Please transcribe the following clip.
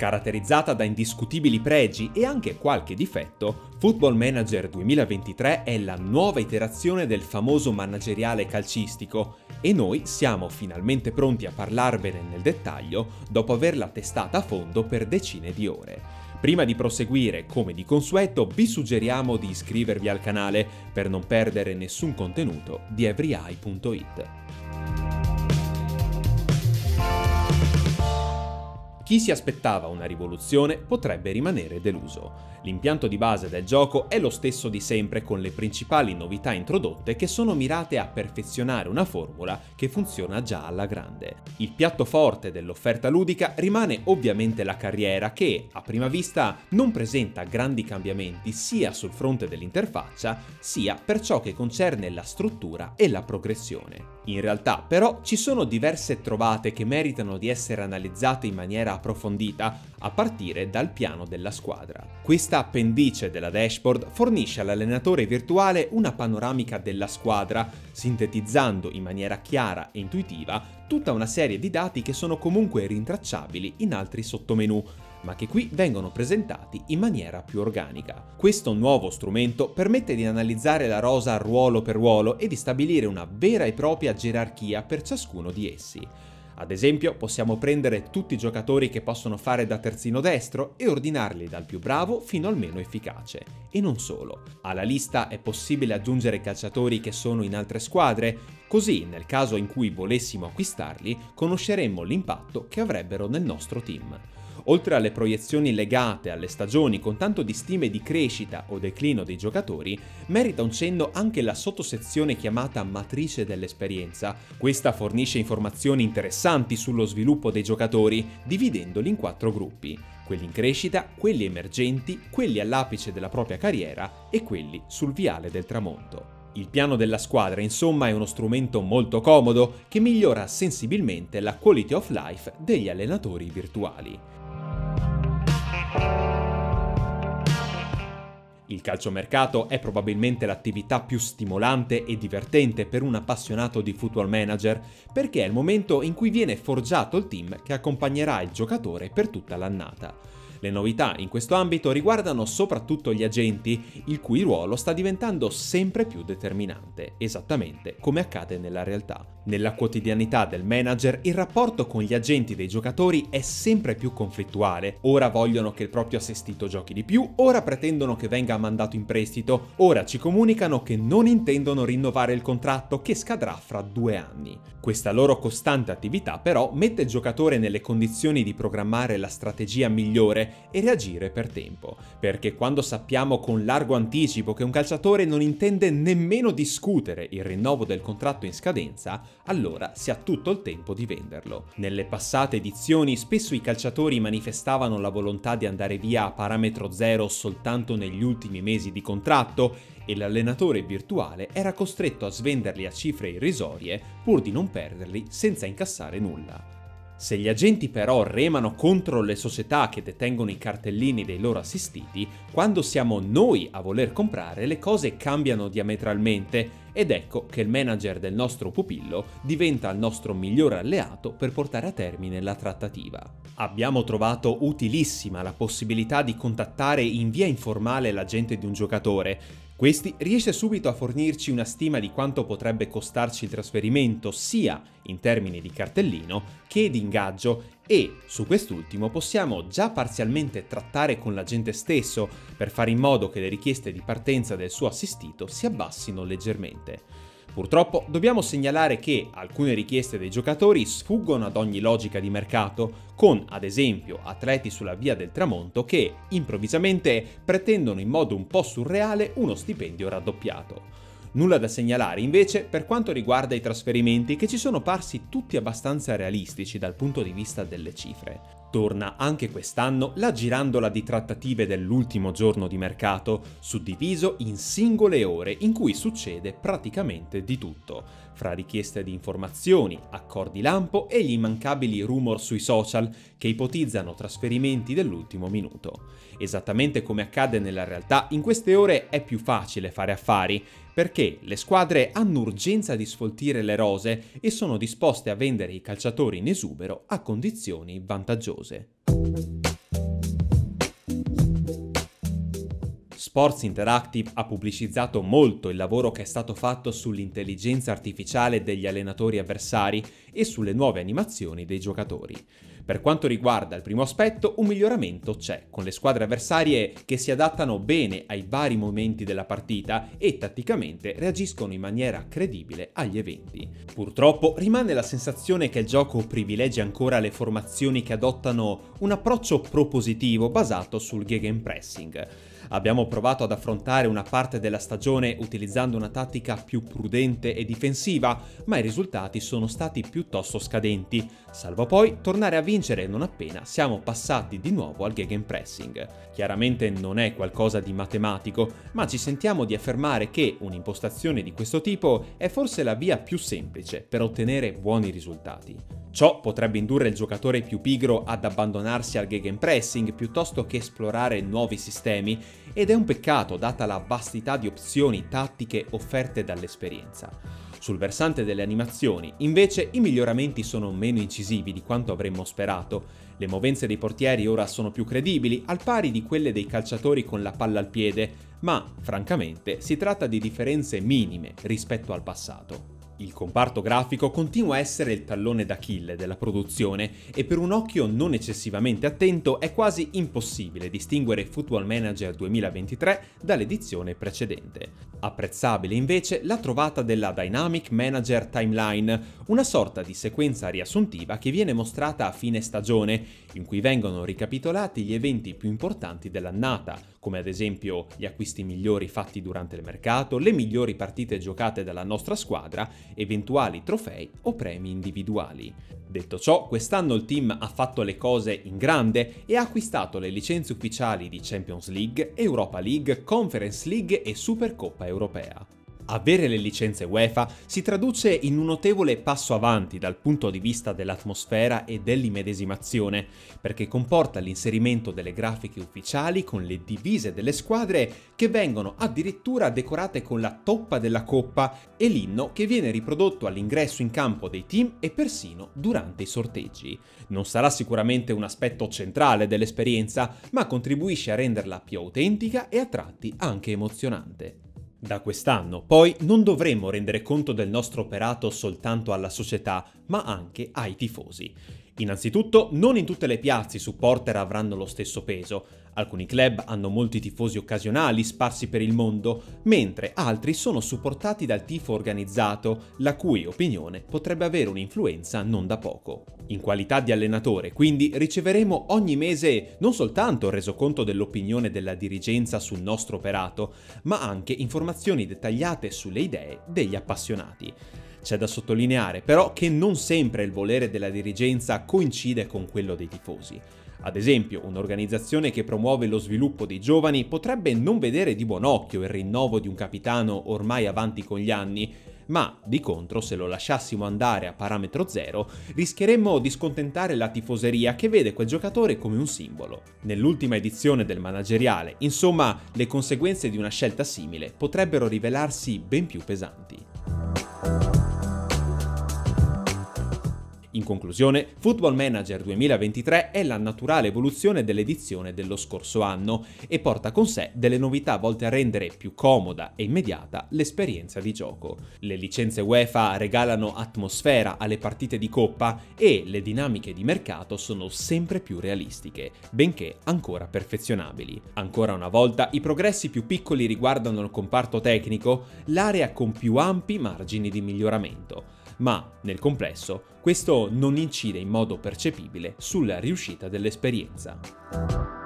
Caratterizzata da indiscutibili pregi e anche qualche difetto, Football Manager 2023 è la nuova iterazione del famoso manageriale calcistico e noi siamo finalmente pronti a parlarvene nel dettaglio dopo averla testata a fondo per decine di ore. Prima di proseguire, come di consueto, vi suggeriamo di iscrivervi al canale per non perdere nessun contenuto di everyeye.it. Chi si aspettava una rivoluzione potrebbe rimanere deluso. L'impianto di base del gioco è lo stesso di sempre con le principali novità introdotte che sono mirate a perfezionare una formula che funziona già alla grande. Il piatto forte dell'offerta ludica rimane ovviamente la carriera che, a prima vista, non presenta grandi cambiamenti sia sul fronte dell'interfaccia sia per ciò che concerne la struttura e la progressione. In realtà però ci sono diverse trovate che meritano di essere analizzate in maniera approfondita a partire dal piano della squadra. Questa appendice della dashboard fornisce all'allenatore virtuale una panoramica della squadra, sintetizzando in maniera chiara e intuitiva tutta una serie di dati che sono comunque rintracciabili in altri sottomenu, ma che qui vengono presentati in maniera più organica. Questo nuovo strumento permette di analizzare la rosa ruolo per ruolo e di stabilire una vera e propria gerarchia per ciascuno di essi. Ad esempio, possiamo prendere tutti i giocatori che possono fare da terzino destro e ordinarli dal più bravo fino al meno efficace. E non solo. Alla lista è possibile aggiungere calciatori che sono in altre squadre, così nel caso in cui volessimo acquistarli, conosceremmo l'impatto che avrebbero nel nostro team. Oltre alle proiezioni legate alle stagioni con tanto di stime di crescita o declino dei giocatori, merita un cenno anche la sottosezione chiamata matrice dell'esperienza. Questa fornisce informazioni interessanti sullo sviluppo dei giocatori, dividendoli in quattro gruppi quelli in crescita, quelli emergenti, quelli all'apice della propria carriera e quelli sul viale del tramonto. Il piano della squadra insomma è uno strumento molto comodo che migliora sensibilmente la quality of life degli allenatori virtuali. Il calciomercato è probabilmente l'attività più stimolante e divertente per un appassionato di football manager, perché è il momento in cui viene forgiato il team che accompagnerà il giocatore per tutta l'annata. Le novità in questo ambito riguardano soprattutto gli agenti, il cui ruolo sta diventando sempre più determinante, esattamente come accade nella realtà. Nella quotidianità del manager il rapporto con gli agenti dei giocatori è sempre più conflittuale. Ora vogliono che il proprio assistito giochi di più, ora pretendono che venga mandato in prestito, ora ci comunicano che non intendono rinnovare il contratto che scadrà fra due anni. Questa loro costante attività però mette il giocatore nelle condizioni di programmare la strategia migliore e reagire per tempo, perché quando sappiamo con largo anticipo che un calciatore non intende nemmeno discutere il rinnovo del contratto in scadenza, allora si ha tutto il tempo di venderlo. Nelle passate edizioni spesso i calciatori manifestavano la volontà di andare via a parametro zero soltanto negli ultimi mesi di contratto e l'allenatore virtuale era costretto a svenderli a cifre irrisorie pur di non perderli senza incassare nulla. Se gli agenti però remano contro le società che detengono i cartellini dei loro assistiti, quando siamo noi a voler comprare le cose cambiano diametralmente ed ecco che il manager del nostro pupillo diventa il nostro miglior alleato per portare a termine la trattativa. Abbiamo trovato utilissima la possibilità di contattare in via informale l'agente di un giocatore, questi riesce subito a fornirci una stima di quanto potrebbe costarci il trasferimento sia in termini di cartellino che di ingaggio e su quest'ultimo possiamo già parzialmente trattare con l'agente stesso per fare in modo che le richieste di partenza del suo assistito si abbassino leggermente. Purtroppo dobbiamo segnalare che alcune richieste dei giocatori sfuggono ad ogni logica di mercato, con ad esempio atleti sulla via del tramonto che improvvisamente pretendono in modo un po' surreale uno stipendio raddoppiato. Nulla da segnalare invece per quanto riguarda i trasferimenti che ci sono parsi tutti abbastanza realistici dal punto di vista delle cifre. Torna anche quest'anno la girandola di trattative dell'ultimo giorno di mercato, suddiviso in singole ore in cui succede praticamente di tutto, fra richieste di informazioni, accordi lampo e gli immancabili rumor sui social che ipotizzano trasferimenti dell'ultimo minuto. Esattamente come accade nella realtà, in queste ore è più facile fare affari, perché le squadre hanno urgenza di sfoltire le rose e sono disposte a vendere i calciatori in esubero a condizioni vantaggiose. Sports Interactive ha pubblicizzato molto il lavoro che è stato fatto sull'intelligenza artificiale degli allenatori avversari e sulle nuove animazioni dei giocatori. Per quanto riguarda il primo aspetto, un miglioramento c'è, con le squadre avversarie che si adattano bene ai vari momenti della partita e tatticamente reagiscono in maniera credibile agli eventi. Purtroppo rimane la sensazione che il gioco privilegi ancora le formazioni che adottano un approccio propositivo basato sul gegenpressing Abbiamo provato ad affrontare una parte della stagione utilizzando una tattica più prudente e difensiva, ma i risultati sono stati piuttosto scadenti, salvo poi tornare a vincere non appena siamo passati di nuovo al gegenpressing. Chiaramente non è qualcosa di matematico, ma ci sentiamo di affermare che un'impostazione di questo tipo è forse la via più semplice per ottenere buoni risultati. Ciò potrebbe indurre il giocatore più pigro ad abbandonarsi al gegenpressing piuttosto che esplorare nuovi sistemi ed è un peccato data la vastità di opzioni tattiche offerte dall'esperienza. Sul versante delle animazioni, invece, i miglioramenti sono meno incisivi di quanto avremmo sperato. Le movenze dei portieri ora sono più credibili, al pari di quelle dei calciatori con la palla al piede, ma, francamente, si tratta di differenze minime rispetto al passato. Il comparto grafico continua a essere il tallone d'Achille della produzione e per un occhio non eccessivamente attento è quasi impossibile distinguere Football Manager 2023 dall'edizione precedente. Apprezzabile invece la trovata della Dynamic Manager Timeline, una sorta di sequenza riassuntiva che viene mostrata a fine stagione, in cui vengono ricapitolati gli eventi più importanti dell'annata, come ad esempio gli acquisti migliori fatti durante il mercato, le migliori partite giocate dalla nostra squadra, eventuali trofei o premi individuali. Detto ciò, quest'anno il team ha fatto le cose in grande e ha acquistato le licenze ufficiali di Champions League, Europa League, Conference League e Supercoppa europea. Avere le licenze UEFA si traduce in un notevole passo avanti dal punto di vista dell'atmosfera e dell'immedesimazione, perché comporta l'inserimento delle grafiche ufficiali con le divise delle squadre che vengono addirittura decorate con la toppa della coppa e l'inno che viene riprodotto all'ingresso in campo dei team e persino durante i sorteggi. Non sarà sicuramente un aspetto centrale dell'esperienza, ma contribuisce a renderla più autentica e a tratti anche emozionante. Da quest'anno, poi, non dovremmo rendere conto del nostro operato soltanto alla società, ma anche ai tifosi. Innanzitutto, non in tutte le piazze i supporter avranno lo stesso peso. Alcuni club hanno molti tifosi occasionali sparsi per il mondo, mentre altri sono supportati dal tifo organizzato, la cui opinione potrebbe avere un'influenza non da poco. In qualità di allenatore, quindi, riceveremo ogni mese non soltanto il resoconto dell'opinione della dirigenza sul nostro operato, ma anche informazioni dettagliate sulle idee degli appassionati. C'è da sottolineare però che non sempre il volere della dirigenza coincide con quello dei tifosi. Ad esempio, un'organizzazione che promuove lo sviluppo dei giovani potrebbe non vedere di buon occhio il rinnovo di un capitano ormai avanti con gli anni, ma di contro se lo lasciassimo andare a parametro zero rischieremmo di scontentare la tifoseria che vede quel giocatore come un simbolo. Nell'ultima edizione del manageriale, insomma, le conseguenze di una scelta simile potrebbero rivelarsi ben più pesanti. In conclusione, Football Manager 2023 è la naturale evoluzione dell'edizione dello scorso anno e porta con sé delle novità volte a rendere più comoda e immediata l'esperienza di gioco. Le licenze UEFA regalano atmosfera alle partite di coppa e le dinamiche di mercato sono sempre più realistiche, benché ancora perfezionabili. Ancora una volta, i progressi più piccoli riguardano il comparto tecnico, l'area con più ampi margini di miglioramento ma nel complesso questo non incide in modo percepibile sulla riuscita dell'esperienza.